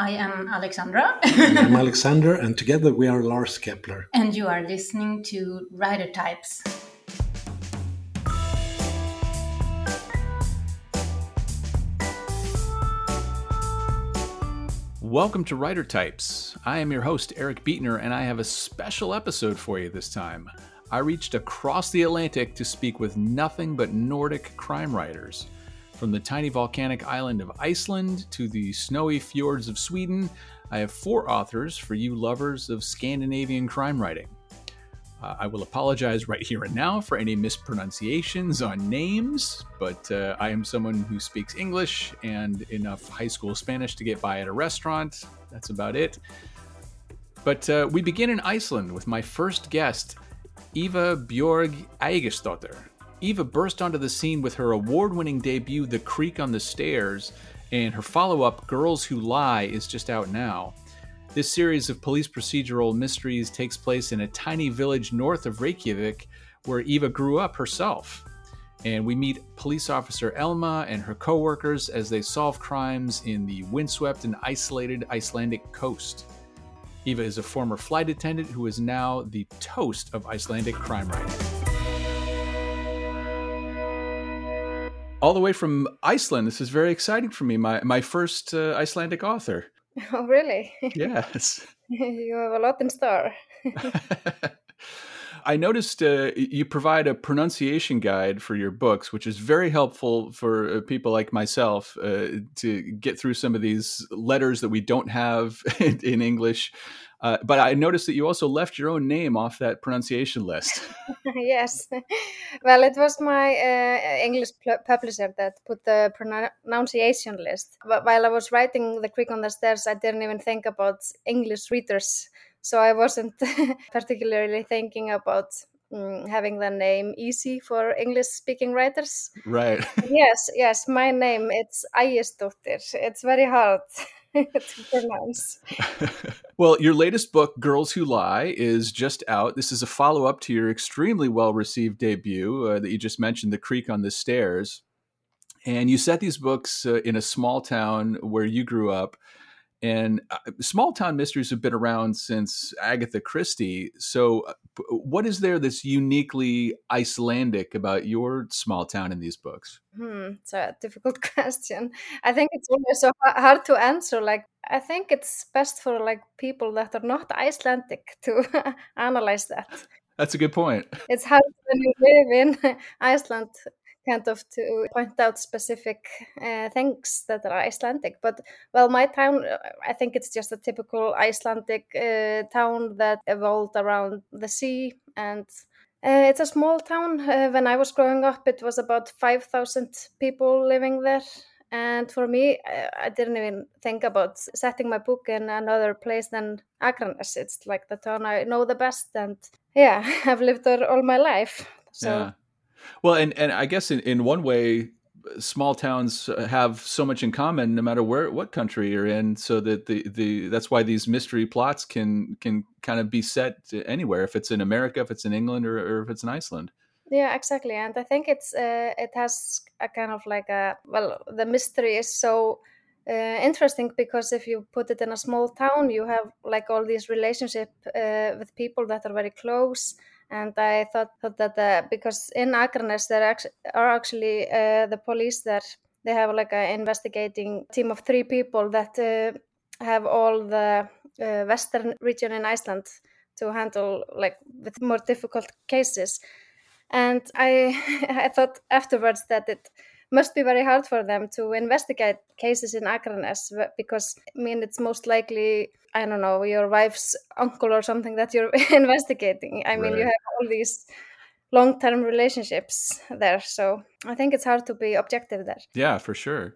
I am mm. Alexandra. I'm Alexander, and together we are Lars Kepler. and you are listening to Writer Types. Welcome to Writer Types. I am your host, Eric Beetner, and I have a special episode for you this time. I reached across the Atlantic to speak with nothing but Nordic crime writers. From the tiny volcanic island of Iceland to the snowy fjords of Sweden, I have four authors for you lovers of Scandinavian crime writing. Uh, I will apologize right here and now for any mispronunciations on names, but uh, I am someone who speaks English and enough high school Spanish to get by at a restaurant. That's about it. But uh, we begin in Iceland with my first guest, Eva Bjorg Ægisdóttir. Eva burst onto the scene with her award winning debut, The Creak on the Stairs, and her follow up, Girls Who Lie, is just out now. This series of police procedural mysteries takes place in a tiny village north of Reykjavik where Eva grew up herself. And we meet police officer Elma and her coworkers as they solve crimes in the windswept and isolated Icelandic coast. Eva is a former flight attendant who is now the toast of Icelandic crime writing. All the way from Iceland. This is very exciting for me. My my first uh, Icelandic author. Oh, really? Yes. you have a lot in store. I noticed uh, you provide a pronunciation guide for your books, which is very helpful for uh, people like myself uh, to get through some of these letters that we don't have in, in English. Uh, but I noticed that you also left your own name off that pronunciation list. yes. Well, it was my uh, English pu- publisher that put the pronunciation list. But while I was writing The Creak on the Stairs, I didn't even think about English readers. So I wasn't particularly thinking about mm, having the name easy for English speaking writers. right. yes, yes, my name it's Ægisdóttir. It's very hard to pronounce. well, your latest book, Girls Who Lie, is just out. This is a follow up to your extremely well received debut uh, that you just mentioned, The Creak on the Stairs. And you set these books uh, in a small town where you grew up. And uh, small town mysteries have been around since Agatha Christie. So, uh, what is there that's uniquely Icelandic about your small town in these books? Hmm, it's a difficult question. I think it's so hard to answer. Like, I think it's best for like people that are not Icelandic to analyze that. That's a good point. It's hard when you live in Iceland, kind of to point out specific uh, things that are Icelandic. But well, my town, I think it's just a typical Icelandic uh, town that evolved around the sea and. Uh, it's a small town. Uh, when I was growing up, it was about 5,000 people living there. And for me, uh, I didn't even think about setting my book in another place than Akranes. It's like the town I know the best. And yeah, I've lived there all my life. So yeah. Well, and and I guess in, in one way, small towns have so much in common, no matter where what country you're in. So that the the that's why these mystery plots can can kind of be set anywhere. If it's in America, if it's in England, or, or if it's in Iceland. Yeah, exactly. And I think it's uh, it has a kind of like a well, the mystery is so uh, interesting because if you put it in a small town, you have like all these relationship uh, with people that are very close. And I thought, thought that because in Akranes there are actually uh, the police there, they have like an investigating team of three people that uh, have all the uh, western region in Iceland to handle like with more difficult cases. And I I thought afterwards that it must be very hard for them to investigate cases in Akranes because I mean it's most likely I don't know your wife's uncle or something that you're investigating. I mean you have all these long-term relationships there, so I think it's hard to be objective there. Yeah, for sure.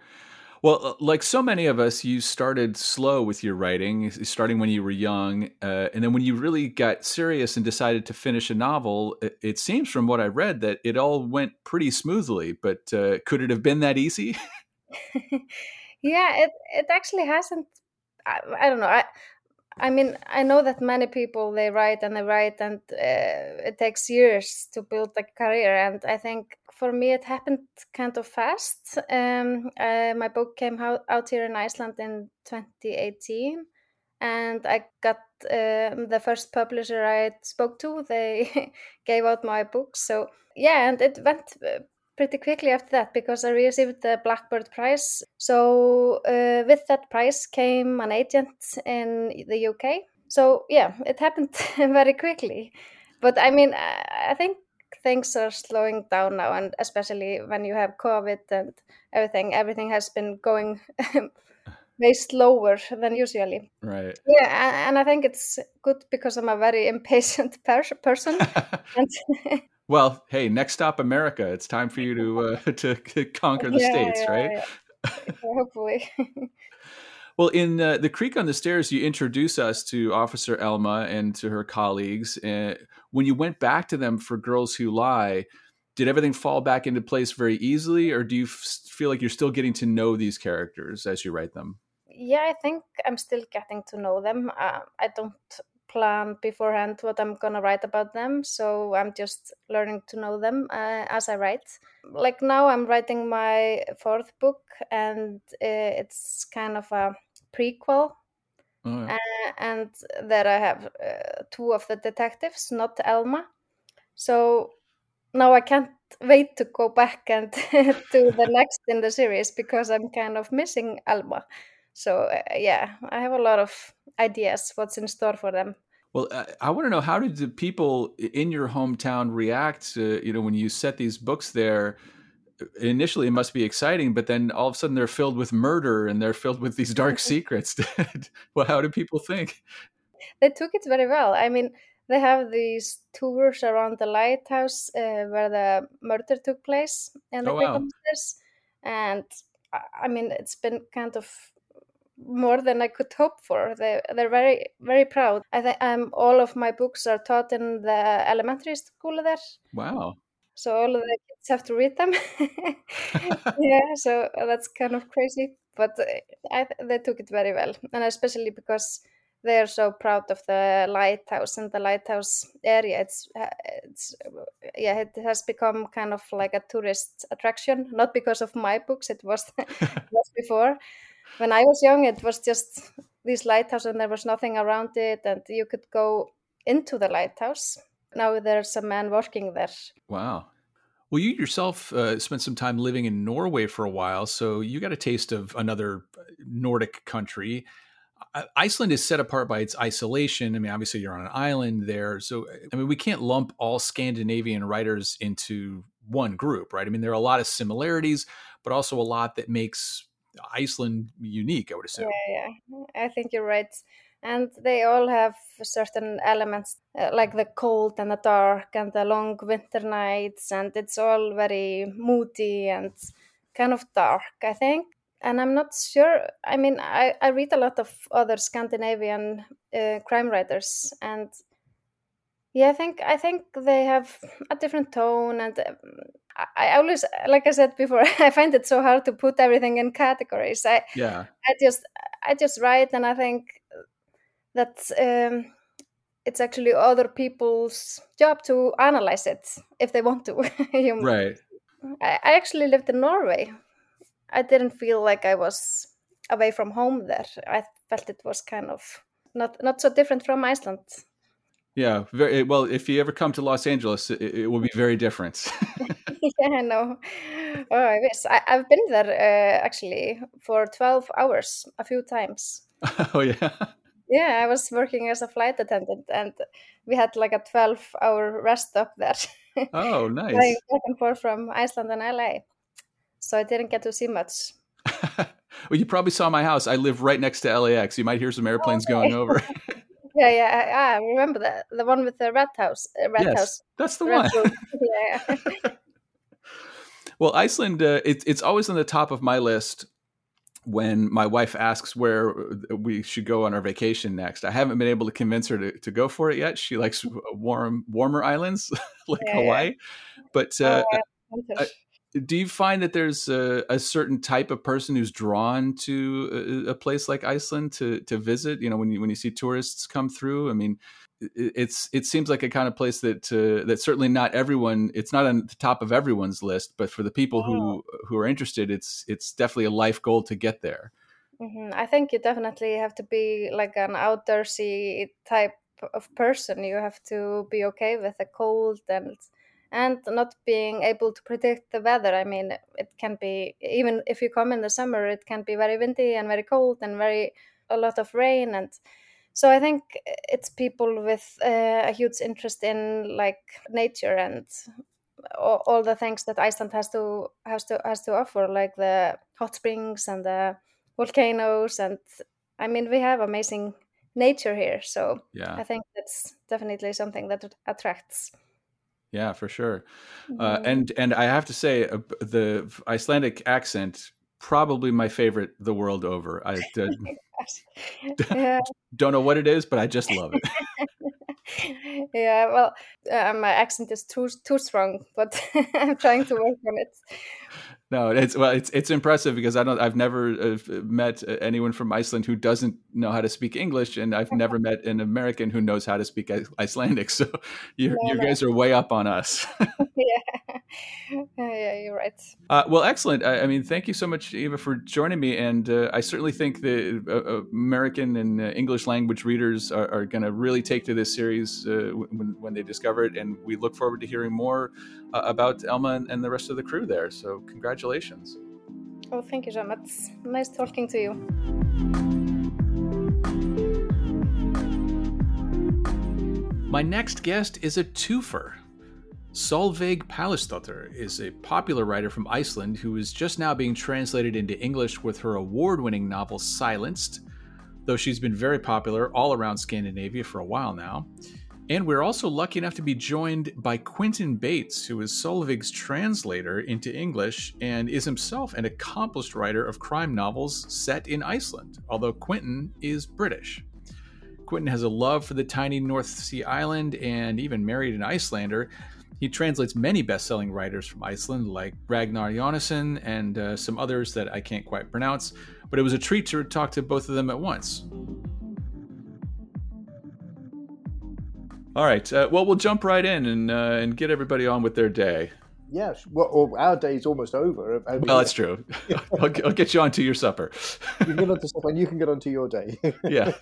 Well, uh, like so many of us, you started slow with your writing, starting when you were young. Uh, and then when you really got serious and decided to finish a novel, it, it seems from what I read that it all went pretty smoothly. But uh, could it have been that easy? yeah, it, it actually hasn't. I, I don't know. I, I mean, I know that many people they write and they write, and uh, it takes years to build a career. And I think for me, it happened kind of fast. Um, uh, my book came out, out here in Iceland in 2018, and I got uh, the first publisher I spoke to. They gave out my book, so yeah, and it went uh, pretty quickly after that because I received the Blackbird Prize. So uh, with that prize came an agent in the UK. So yeah, it happened very quickly. But I mean, I think things are slowing down now, and especially when you have COVID and everything, everything has been going way slower than usually. Right. Yeah, and I think it's good because I'm a very impatient per- person. and well, hey, next stop America. It's time for you to uh, to conquer the yeah, states, yeah, right? Yeah. Hopefully. well, in uh, the Creak on the Stairs, you introduce us to Officer Elma and to her colleagues. Uh, when you went back to them for Girls Who Lie, did everything fall back into place very easily, or do you f- feel like you're still getting to know these characters as you write them? Yeah, I think I'm still getting to know them. Uh, I don't plan beforehand what I'm gonna write about them, so I'm just learning to know them uh, as I write. Like now, I'm writing my fourth book, and uh, it's kind of a prequel. Oh, yeah. uh, and there I have uh, two of the detectives, not Elma. So now I can't wait to go back and to the next in the series because I'm kind of missing Elma. So uh, yeah, I have a lot of ideas what's in store for them. Well, I, I want to know how did the people in your hometown react to, you know, when you set these books there? Initially, it must be exciting, but then all of a sudden they're filled with murder and they're filled with these dark secrets. well, how do people think? They took it very well. I mean, they have these tours around the lighthouse uh, where the murder took place in the oh, wow. and I mean, it's been kind of more than I could hope for. They they're very very proud. I think um all of my books are taught in the elementary school there. Wow. So all of the kids have to read them. yeah, so that's kind of crazy, but uh, I, they took it very well, and especially because they are so proud of the lighthouse and the lighthouse area. It's uh, it's yeah, it has become kind of like a tourist attraction. Not because of my books, it was was before when I was young, it was just this lighthouse and there was nothing around it, and you could go into the lighthouse. Now there's a man working there. Wow. Well, you yourself uh, spent some time living in Norway for a while, so you got a taste of another Nordic country. Iceland is set apart by its isolation. I mean, obviously, you're on an island there. So, I mean, we can't lump all Scandinavian writers into one group, right? I mean, there are a lot of similarities, but also a lot that makes Iceland unique, I would assume. Yeah, yeah, I think you're right. And they all have certain elements uh, like the cold and the dark and the long winter nights, and it's all very moody and kind of dark, I think. And I'm not sure. I mean, I, I read a lot of other Scandinavian uh, crime writers, and yeah, I think I think they have a different tone, and um, I always, like I said before, I find it so hard to put everything in categories. I yeah, I just I just write, and I think that um, it's actually other people's job to analyze it if they want to. right. I, I actually lived in Norway. I didn't feel like I was away from home there. I felt it was kind of not not so different from Iceland. Yeah, very well. If you ever come to Los Angeles, it, it will be very different. yeah, I know. Oh, I wish I, have been there uh, actually for twelve hours a few times. Oh yeah. Yeah, I was working as a flight attendant, and we had like a twelve-hour rest stop there. Oh, nice. back and forth from Iceland and LA, so I didn't get to see much. well, you probably saw my house. I live right next to LAX. You might hear some airplanes oh, okay. going over. Yeah, yeah, I, I remember that the one with the red house. Uh, red yes, house. That's the red one. yeah. Well, Iceland, uh, it, it's always on the top of my list when my wife asks where we should go on our vacation next. I haven't been able to convince her to, to go for it yet. She likes warm, warmer islands like yeah, Hawaii. Yeah. But uh, uh, do you find that there's a, a, certain type of person who's drawn to a, a, place like Iceland to to visit? You know, when you when you see tourists come through, I mean, it's it seems like a kind of place that uh, that certainly not everyone it's not on the top of everyone's list but for the people who oh. who are interested it's it's definitely a life goal to get there mm-hmm. i think you definitely have to be like an outdoorsy type of person you have to be okay with the cold and and not being able to predict the weather i mean it can be even if you come in the summer it can be very windy and very cold and very a lot of rain and so i think it's people with uh, a huge interest in like nature and all, all, the things that iceland has to has to has to offer like the hot springs and the volcanoes and i mean we have amazing nature here so yeah i think that's definitely something that attracts yeah for sure uh, mm-hmm. and and i have to say uh, the icelandic accent probably my favorite the world over. I uh, don't know what it is, but I just love it. yeah, well, uh, my accent is too too strong, but I'm trying to work on it. No, it's well, it's it's impressive because I don't. I've never uh, met anyone from Iceland who doesn't know how to speak English, and I've never met an American who knows how to speak Icelandic. So you you guys are way up on us. yeah, yeah, you're right. Uh, well, excellent. I, I, mean, thank you so much, Eva, for joining me, and uh, I certainly think the uh, American and uh, English language readers are, are going to really take to this series uh, when when they discover it, and we look forward to hearing more Uh, about Elma and, and the rest of the crew there. So, congratulations congratulations. Oh, thank you so much. Nice talking to you. My next guest is a twofer. Solveig Pallisdottir is a popular writer from Iceland who is just now being translated into English with her award winning novel Silenced, though she's been very popular all around Scandinavia for a while now. And we're also lucky enough to be joined by Quentin Bates, who is Solveig's translator into English and is himself an accomplished writer of crime novels set in Iceland, although Quentin is British. Quentin has a love for the tiny North Sea island and even married an Icelander. He translates many best selling writers from Iceland, like Ragnar Jónasson and uh, some others that I can't quite pronounce, but it was a treat to talk to both of them at once. All right. Uh, well, we'll jump right in and uh, and get everybody on with their day. Yes. Well, our day's almost over. I mean, well, that's true. I'll, I'll, get you onto your supper. you can get onto supper, and you can get onto your day. yeah.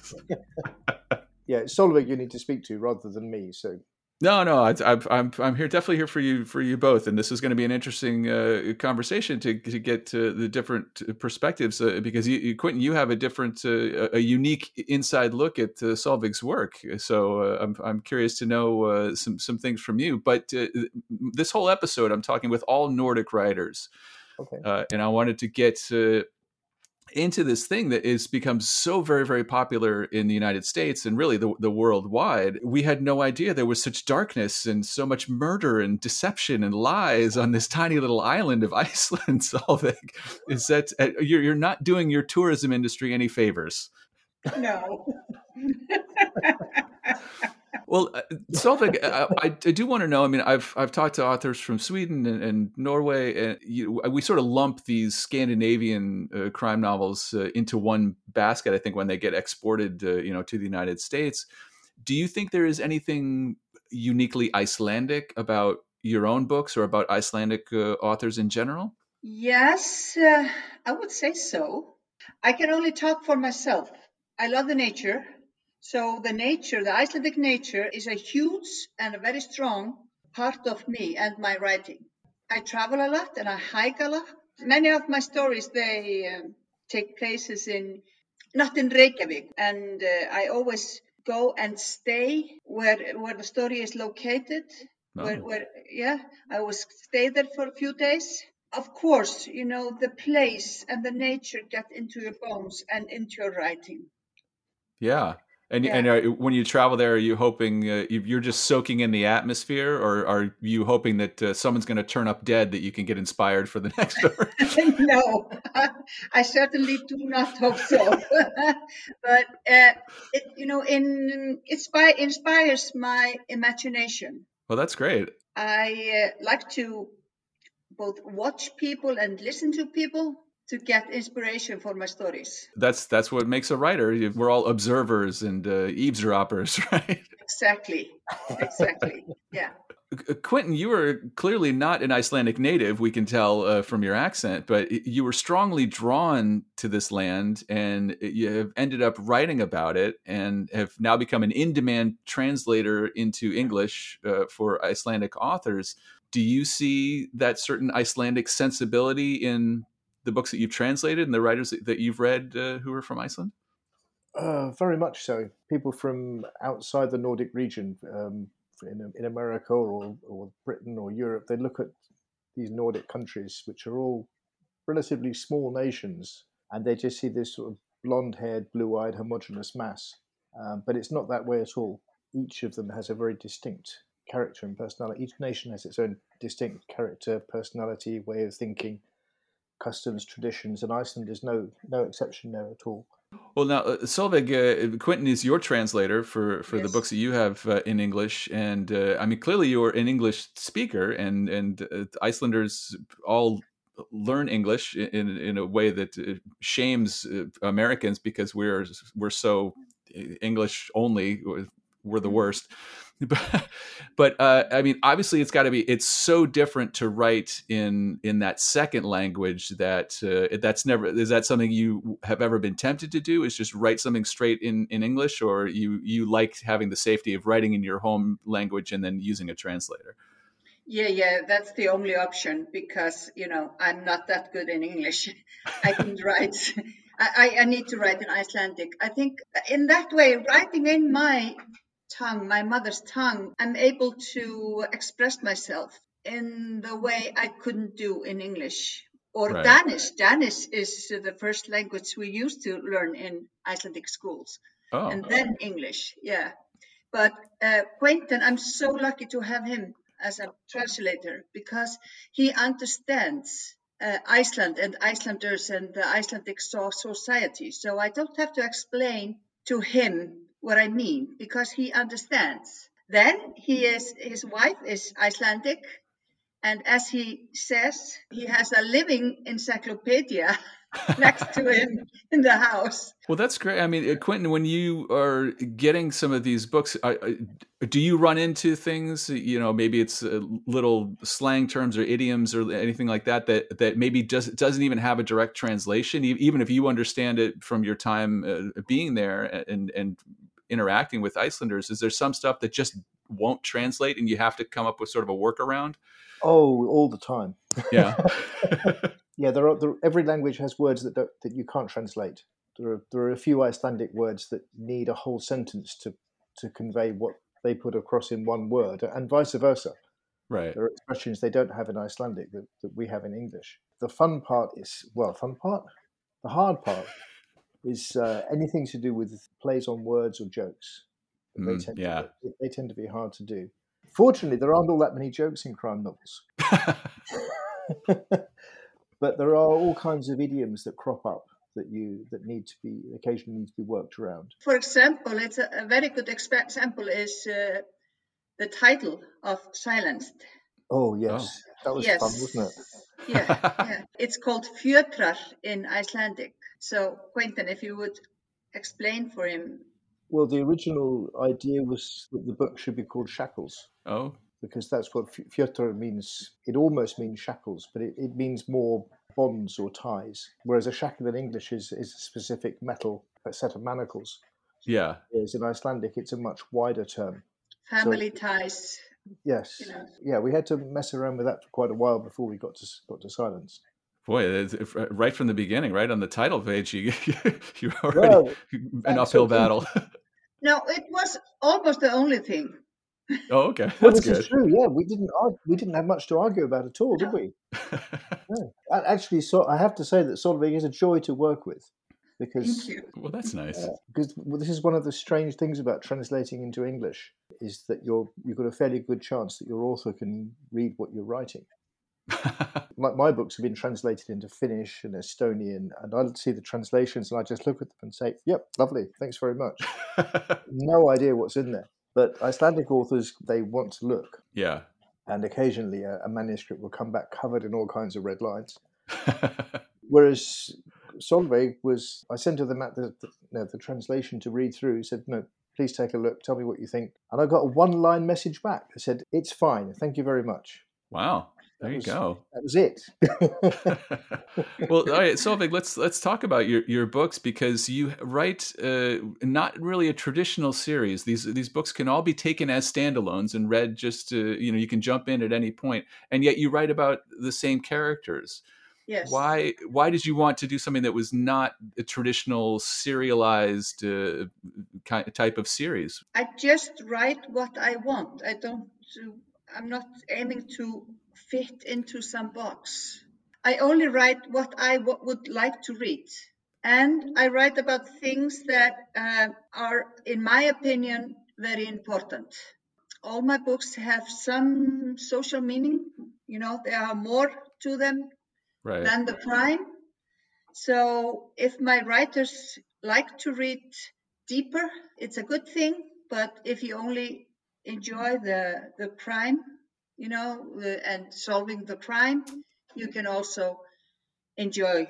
yeah. Solveig, you need to speak to rather than me. So no, no, I, I'm I'm here definitely here for you for you both, and this is going to be an interesting uh, conversation to to get to the different perspectives uh, because you, you, Quentin, you have a different uh, a unique inside look at uh, Solveig's work. So uh, I'm I'm curious to know uh, some some things from you. But uh, this whole episode, I'm talking with all Nordic writers, okay. and I wanted to get into this thing that is become so very very popular in the united states and really the, the worldwide we had no idea there was such darkness and so much murder and deception and lies on this tiny little island of iceland solveig is that uh, you're, you're not doing your tourism industry any favors? No Well, uh, Solveig, I, I, do want to know. I mean, I've I've talked to authors from Sweden and, and Norway, and you, we sort of lump these Scandinavian uh, crime novels uh, into one basket. I think when they get exported, uh, you know, to the United States. Do you think there is anything uniquely Icelandic about your own books or about Icelandic uh, authors in general? Yes, uh, I would say so. I can only talk for myself. I love the nature. So the nature, the Icelandic nature is a huge and a very strong part of me and my writing. I travel a lot and I hike a lot. Many of my stories, they uh, take places in, not in Reykjavik. And uh, I always go and stay where, where the story is located. Oh. Where, where, yeah, I always stay there for a few days. Of course, you know, the place and the nature get into your bones and into your writing. Yeah And, Yeah. and are, when you travel there, are you hoping uh, you- you're just soaking in the atmosphere, or are you hoping that uh, someone's going to turn up dead that you can get inspired for the next story? no, I certainly do not hope so. but uh, it, you know, in it inspires my imagination. well, that's great. I uh, like to both watch people and listen to people to get inspiration for my stories. That's that's what makes a writer. We're all observers and uh, eavesdroppers, right? Exactly, exactly. Yeah. Quentin, you were clearly not an Icelandic native. We can tell uh, from your accent, but you were strongly drawn to this land, and you have ended up writing about it, and have now become an in-demand translator into English uh, for Icelandic authors. Do you see that certain Icelandic sensibility in the books that you've translated and the writers that- you've read uh, who are from Iceland? Uh, very much so. People from outside the Nordic region, um, in, in America or, or Britain or Europe, they look at these Nordic countries, which are all relatively small nations, and they just see this sort of blonde haired, blue eyed, homogenous mass. Um, but it's not that way at all. Each of them has a very distinct character and personality. Each nation has its own distinct character, personality, way of thinking, customs, traditions, and Iceland is no no exception there at all. Well, now uh, Solveig, uh, Quentin is your translator for, for the books that you have uh, in English, and uh, I mean clearly you're an English speaker, and and uh, Icelanders all learn English in in a way that uh, shames uh, Americans because we're we're so English only. We're the worst. But, but uh, I mean, obviously, it's got to be. It's so different to write in in that second language that uh, that's never. Is that something you have ever been tempted to do? Is just write something straight in in English, or you you like having the safety of writing in your home language and then using a translator? Yeah, yeah, that's the only option because you know I'm not that good in English. I can write. I, I- I need to write in Icelandic. I think in that way, writing in my tongue, my mother's tongue, I'm able to express myself in the way I couldn't do in English or Right. Danish. Danish is the first language we used to learn in Icelandic schools Oh, and then English. Yeah, but uh, Quentin, I'm so lucky to have him as a translator because he understands uh, Iceland and Icelanders and the Icelandic society. So I don't have to explain to him what I mean because he understands. Then he is his wife is Icelandic, and as he says, he has a living encyclopedia next to him in the house. Well, that's great. I mean, uh, Quentin, when you are getting some of these books, do you run into things? You know, maybe it's uh, little slang terms or idioms or anything like that that that maybe doesn't even have a direct translation, even if you understand it from your time uh, being there and and interacting with Icelanders. Is there some stuff that just won't translate, and you have to come up with sort of a workaround? Oh, all the time. Yeah. Yeah, there are there, every language has words that that you can't translate. There are there are a few Icelandic words that need a whole sentence to to convey what they put across in one word, and vice versa. right. There are expressions they don't have in Icelandic that, that we have in English. The fun part is well, fun part. The hard part is uh, anything to do with plays on words or jokes. They Mm, tend yeah. to, they tend to be hard to do. Fortunately, there aren't all that many jokes in crime novels. but there are all kinds of idioms that crop up that you that need to be occasionally need to be worked around. For example, it's a, a very good expa- example is uh, the title of Silenced. Oh yes, that was yes. fun, wasn't it? Yeah, yeah. It's called Fjötrar in Icelandic. So, Quentin, if you would explain for him. Well, the original idea was that the book should be called Shackles oh, because that's what f- means. It almost means shackles, but it, it means more bonds or ties. Whereas a shackle in English is, is a specific metal a set of manacles. yeah. Whereas in Icelandic, it's a much wider term. Family ties. Yes, You know. yeah, we had to mess around with that for quite a while before we got to got to silence. Boy, it's- if- right from the beginning, right on the title page, you you already Well, an uphill okay. battle. No, it was almost the only thing. oh, okay, Well, that's this good. is true. Yeah, we didn't argue, we didn't have much to argue about at all, did we? No. A- Actually, so I have to say that Solveig is a joy to work with because well, that's nice. Uh, because this is one of the strange things about translating into English is that you're you've got a fairly good chance that your author can read what you're writing. my, my, books have been translated into Finnish and Estonian, and I see the translations and I just look at them and say, "Yep, lovely, thanks very much." no idea what's in there, but Icelandic authors they want to look. Yeah, and occasionally a, a manuscript will come back covered in all kinds of red lines. Whereas Solveig was, I sent her the, the, the, you know, the translation to read through. Said, no, please take a look, tell me what you think. And I got a one line message back that said, it's fine, thank you very much. Wow. There you go. That was it. well, all right, Solveig, let's let's talk about your, your books because you write uh, not really a traditional series. These these books can all be taken as standalones and read just uh, you know you can jump in at any point, and yet you write about the same characters. Yes. Why why did you want to do something that was not a traditional serialized uh, type of series? I just write what I want. I don't. I'm not aiming to fit into some box. I only write what I w- would like to read. And I write about things that uh, are, in my opinion, very important. All my books have some social meaning. You know, there are more to them right. than the crime. So if my writers like to read deeper, it's a good thing. But if you only enjoy the the crime, you know, uh, and solving the crime, you can also enjoy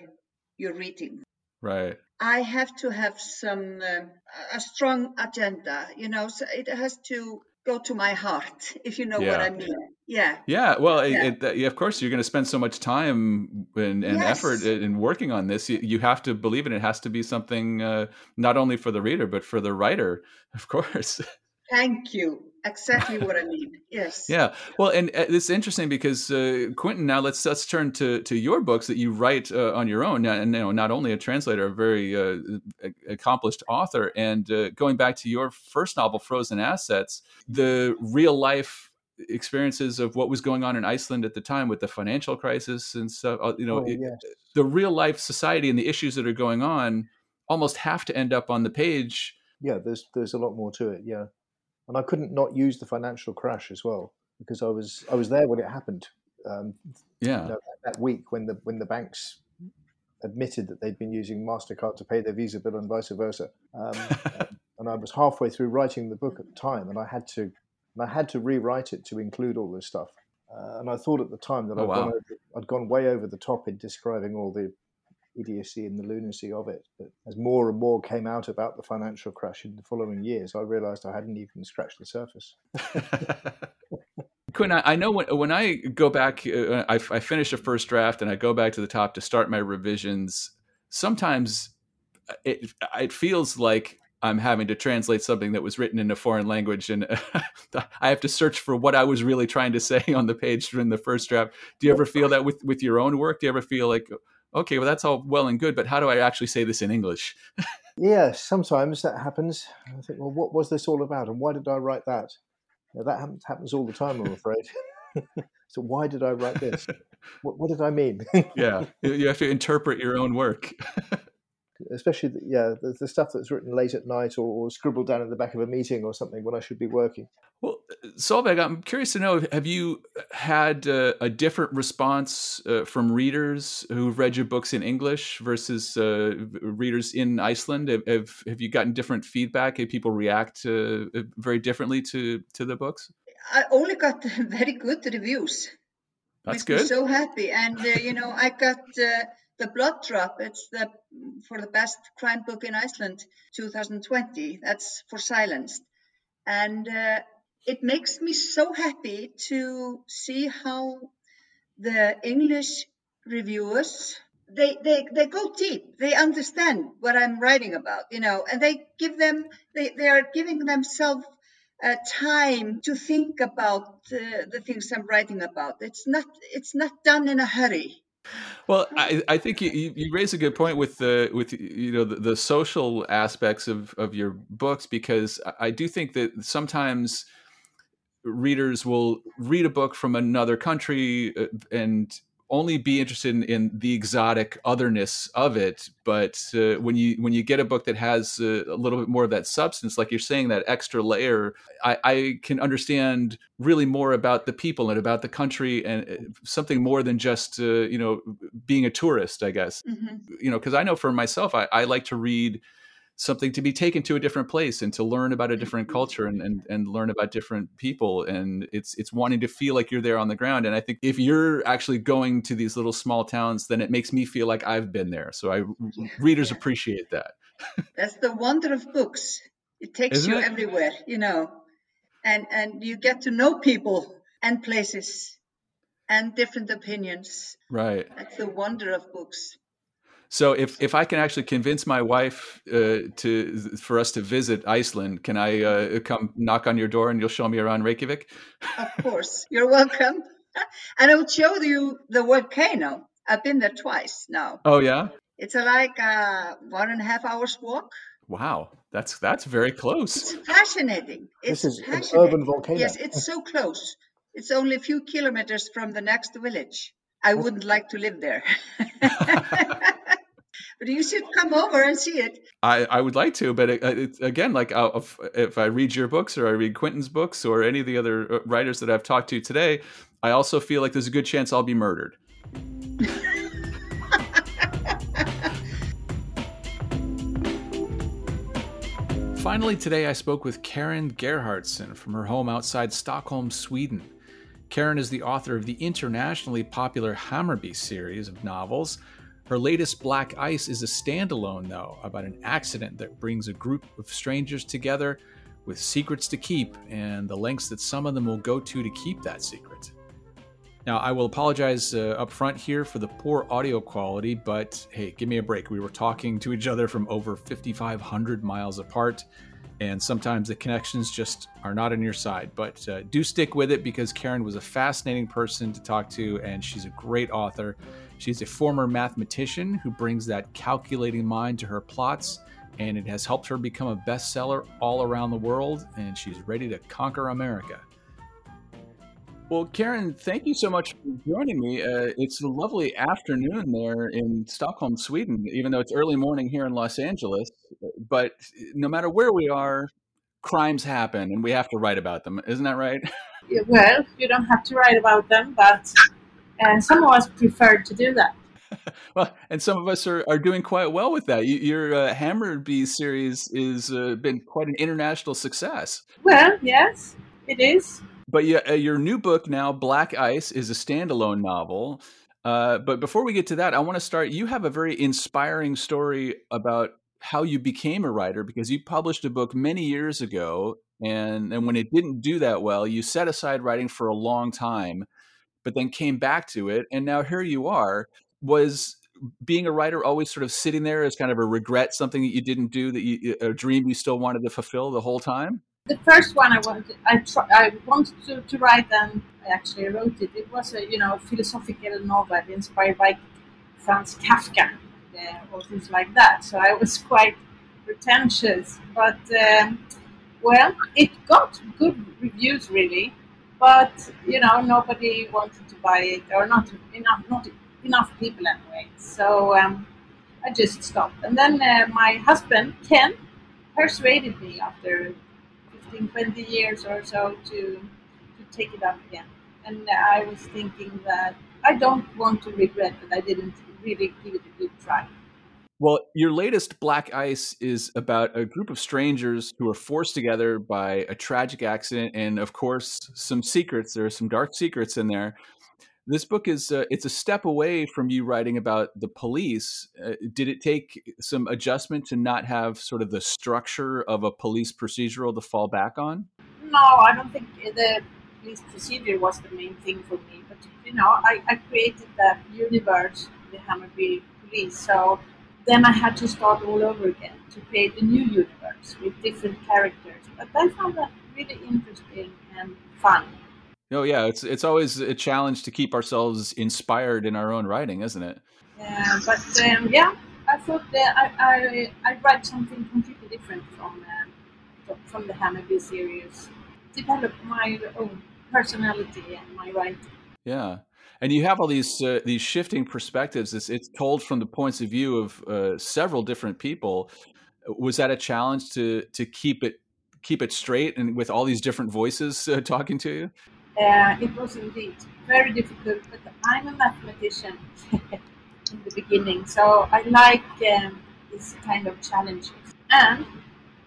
your reading. Right. I have to have some uh, a strong agenda, you know. So it has to go to my heart, if you know yeah. what I mean. Yeah. Yeah. Well, yeah. It, it, of course, you're going to spend so much time and, and yes. effort in working on this. You, you, have to believe in it. It has to be something uh, not only for the reader, but for the writer, of course. Thank you. Exactly what I mean. Yes. Yeah. Well, and uh, it's interesting because uh, Quentin. Now let's let's turn to to your books that you write uh, on your own, and you know not only a translator, a very uh, accomplished author. And uh, going back to your first novel, Frozen Assets, the real life experiences of what was going on in Iceland at the time with the financial crisis and stuff. Uh, you know, oh, yes. it, the real life society and the issues that are going on almost have to end up on the page. Yeah, there's there's a lot more to it. Yeah and I couldn't not use the financial crash as well because I was I was there when it happened. Um, yeah, you know, that week when the when the banks admitted that they'd been using Mastercard to pay their Visa bill and vice versa. Um, and I was halfway through writing the book at the time, and I had to and I had to rewrite it to include all this stuff. Uh, and I thought at the time that oh, I'd, wow. gone over, I'd gone way over the top in describing all the idiocy and the lunacy of it. But as more and more came out about the financial crash in the following years, I realized I hadn't even scratched the surface. Quinn, I, know when, when I go back, uh, I, I finish a first draft and I go back to the top to start my revisions. Sometimes it, it feels like I'm having to translate something that was written in a foreign language, and I have to search for what I was really trying to say on the page during the first draft. Do you ever feel that with with your own work? Do you ever feel like, okay, well, that's all well and good, but how do I actually say this in English? yeah, sometimes that happens. I think, well, what was this all about, and why did I write that? that happens, happens all the time, I'm afraid. so why did I write this? what, what did I mean? yeah, you have to interpret your own work especially the, yeah the, the, stuff that's written late at night or, or, scribbled down at the back of a meeting or something when I should be working. Well, Solveig, I'm curious to know: Have you had uh, a different response uh, from readers who've read your books in English versus uh, readers in Iceland? Have, have, have you gotten different feedback? Have people react uh, very differently to to the books? I only got very good reviews. That's good. so happy, and uh, you know, I got uh, the Blood Drop. It's the for the best crime book in Iceland, 2020. That's for Silenced, and uh, it makes me so happy to see how the English reviewers they, they they go deep. They understand what I'm writing about, you know, and they give them they, they are giving themselves uh, time to think about uh, the things I'm writing about. It's not it's not done in a hurry. Well, I, I think you, you raise a good point with the with you know the, the social aspects of, of your books because I do think that sometimes readers will read a book from another country uh, and only be interested in, in the exotic otherness of it, but uh, when you when you get a book that has uh, a little bit more of that substance, like you're saying, that extra layer, I, I, can understand really more about the people and about the country and uh, something more than just uh, you know being a tourist, I guess. Mm-hmm. You know, because I know for myself, I, I like to read something to be taken to a different place and to learn about a different mm-hmm. culture and, and, and learn about different people and it's it's wanting to feel like you're there on the ground and i think if you're actually going to these little small towns then it makes me feel like i've been there so i readers yeah. appreciate that that's the wonder of books it takes Isn't you it? everywhere you know and and you get to know people and places and different opinions right that's the wonder of books so if, if I can actually convince my wife uh, to for us to visit Iceland, can I uh, come knock on your door and you'll show me around Reykjavik? Of course, you're welcome. and I will show you the volcano. I've been there twice now. Oh yeah. It's like a one and a half hours walk. Wow, that's that's very close. It's fascinating. It's this is fascinating. an urban volcano. Yes, it's so close. It's only a few kilometers from the next village. I wouldn't like to live there. but you should come over and see it. I, I would like to, but it, it, again, like uh, if, if, I read your books or I read Quentin's books or any of the other uh, writers that I've talked to today, I also feel like there's a good chance I'll be murdered. Finally, today I spoke with Carin Gerhardsen from her home outside Stockholm, Sweden. Carin is the author of the internationally popular Hammarby series of novels, her latest Black Ice is a standalone, though, about an accident that brings a group of strangers together with secrets to keep and the lengths that some of them will go to to keep that secret. Now, I will apologize uh, up front here for the poor audio quality, but hey, give me a break. We were talking to each other from over 5,500 miles apart, and sometimes the connections just are not on your side. But uh, do stick with it because Carin was a fascinating person to talk to, and she's a great author. She's a former mathematician who brings that calculating mind to her plots, and it has helped her become a bestseller all around the world, and she's ready to conquer America. Well, Carin, thank you so much for joining me. Uh, it's a lovely afternoon there in Stockholm, Sweden, even though it's early morning here in Los Angeles. But no matter where we are, crimes happen and we have to write about them. Isn't that right? Well, you don't have to write about them, but and some of us prefer to do that. well, and some of us are, are doing quite well with that. You, your uh, Hammarby series has uh, been quite an international success. Well, yes, it is. But yeah, uh, your new book now, Black Ice, is a standalone novel. Uh, but before we get to that, I want to start. You have a very inspiring story about how you became a writer because you published a book many years ago, and and when it didn't do that well, you set aside writing for a long time but then came back to it, and now here you are. Was being a writer always sort of sitting there as kind of a regret, something that you didn't do, that you, a dream you still wanted to fulfill the whole time? The first one I wanted, I, try, I wanted to, to write, and I actually wrote it. It was a you know philosophical novel inspired by Franz Kafka uh, or things like that. So I was quite pretentious, but um, well, it got good reviews really but you know nobody wanted to buy it or not enough not enough people anyway. So um, i just stopped. And then uh, my husband ken persuaded me after 15 20 years or so to to take it up again. And i was thinking that i don't want to regret that i didn't really give it a good try well, your latest Black Ice is about a group of strangers who are forced together by a tragic accident, and of course, some secrets. There are some dark secrets in there. This book is uh, it's a step away from you writing about the police. Uh, did it take some adjustment to not have sort of the structure of a police procedural to fall back on? No, I don't think the police procedure was the main thing for me. But you know, I, I created that universe, the Hammarby police, so then I had to start all over again to create a new universe with different characters. But I found that really interesting and fun. Oh yeah, it's it's always a challenge to keep ourselves inspired in our own writing, isn't it? Yeah, but um, yeah, I thought that I, I I write something completely different from uh, from the Hammarby series. Develop my own personality and my writing. Yeah. And you have all these uh, these shifting perspectives. It's, it's told from the points of view of uh, several different people. Was that a challenge to to keep it keep it straight and with all these different voices uh, talking to you? Uh, it was indeed very difficult, but I'm a mathematician in the beginning, so I like um, this kind of challenges. And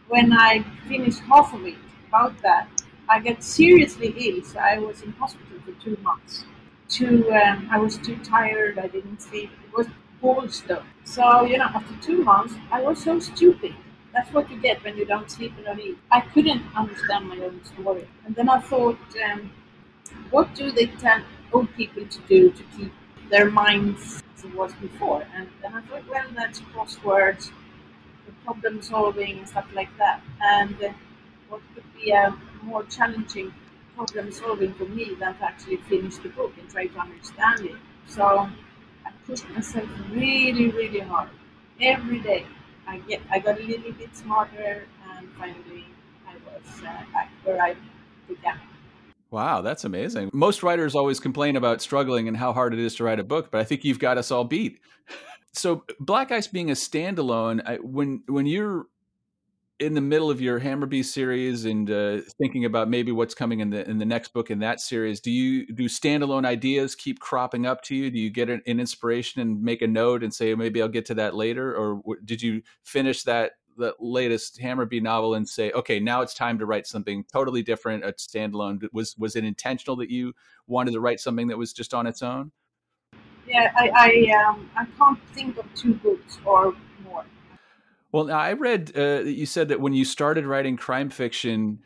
when I finished half of it about that, I got seriously ill, so I was in hospital for two months. Too, um, I was too tired. I didn't sleep. It was cold stuff. So you know, after two months, I was so stupid. That's what you get when you don't sleep and don't eat. I couldn't understand my own story, and then I thought, um, what do they tell old people to do to keep their minds as it was before? And then I thought, well, that's crosswords, problem solving, and stuff like that. And uh, what could be a more challenging problem solving for me than to actually finish the book and try to understand it. So I pushed myself really, really hard. Every day I get I got a little bit smarter and finally I was uh, back where I began. Wow, that's amazing. Most writers always complain about struggling and how hard it is to write a book, but I think you've got us all beat. So, Black Ice being a standalone, I, when when you're in the middle of your Hammarby series and uh, thinking about maybe what's coming in the in the next book in that series, do you do standalone ideas keep cropping up to you? Do you get an, an inspiration and make a note and say maybe I'll get to that later, or did you finish that the latest Hammarby novel and say, okay, now it's time to write something totally different, a standalone? Was was it intentional that you wanted to write something that was just on its own? Yeah, I I, um, I can't think of two books or well, I read uh, that you said that when you started writing crime fiction,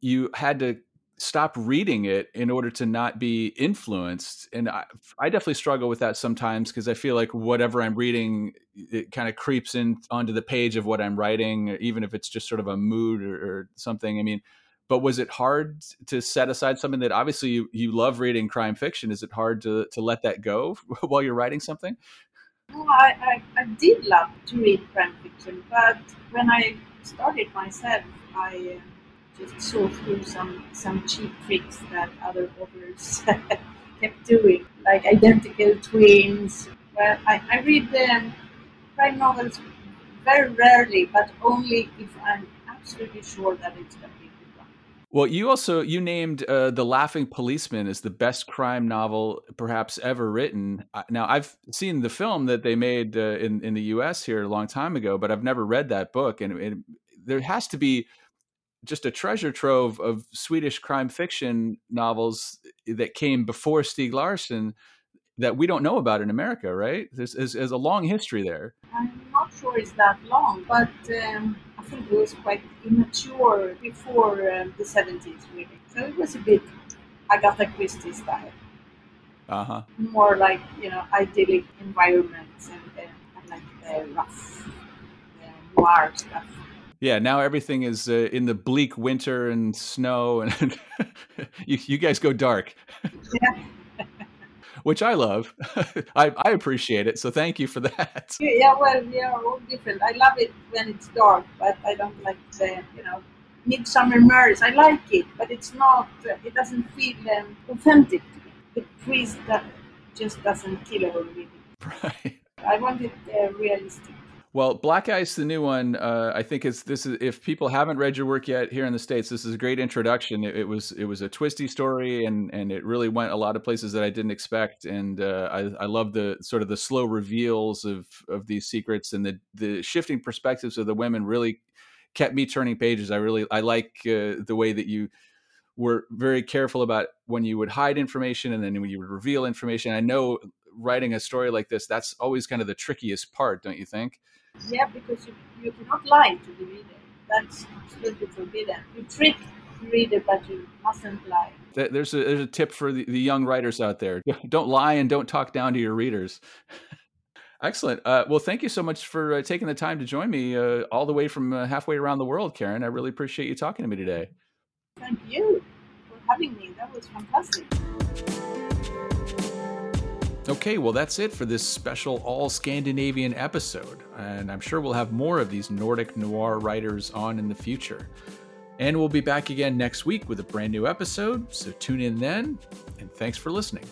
you had to stop reading it in order to not be influenced. And I, I definitely struggle with that sometimes because I feel like whatever I'm reading, it kind of creeps in onto the page of what I'm writing, even if it's just sort of a mood or, or something. I mean, but was it hard to set aside something that obviously you, you love reading crime fiction? Is it hard to, to let that go while you're writing something? I, I, I did love to read crime fiction, but when I started myself, I uh, just saw through some, some cheap tricks that other authors kept doing, like identical twins. Well, I, I read um, crime novels very rarely, but only if I'm absolutely sure that it's going to be well, you also you named uh, the Laughing Policeman as the best crime novel perhaps ever written. Now, I've seen the film that they made uh, in in the U.S. here a long time ago, but I've never read that book, and it, there has to be just a treasure trove of Swedish crime fiction novels that came before Stieg Larsson that we don't know about in America, right? There's, there's a long history there. I'm not sure it's that long, but. Um it was quite immature before um, the 70s, really. So it was a bit Agatha Christie style. Uh huh. More like, you know, idyllic environments and, uh, and like the rough, the noir stuff. Yeah, now everything is uh, in the bleak winter and snow, and you, you guys go dark. Yeah which I love. I, I appreciate it. So thank you for that. Yeah, well, yeah, all different. I love it when it's dark, but I don't like the, you know, Midsomer Murders. I like it, but it's not, it doesn't feel um, authentic to me. The priest that just doesn't kill really. Right. I want it uh, realistic. Well, Black Ice, the new one, uh, I think it's this is if people haven't read your work yet here in the states, this is a great introduction. It, it, was it was a twisty story, and and it really went a lot of places that I didn't expect, and uh, I I love the sort of the slow reveals of of these secrets and the the shifting perspectives of the women really kept me turning pages. I really I like uh, the way that you were very careful about when you would hide information and then when you would reveal information. I know writing a story like this, that's always kind of the trickiest part, don't you think? Yeah, because you, you cannot lie to the reader. That's absolutely forbidden. You trick the reader, but you mustn't lie. There's a, there's a tip for the, the young writers out there. Don't lie and don't talk down to your readers. Excellent. Uh, well, thank you so much for uh, taking the time to join me uh, all the way from uh, halfway around the world, Carin. I really appreciate you talking to me today. Thank you for having me. That was fantastic. Okay, well, that's it for this special all Scandinavian episode. And I'm sure we'll have more of these Nordic noir writers on in the future. And we'll be back again next week with a brand new episode. So tune in then, and thanks for listening.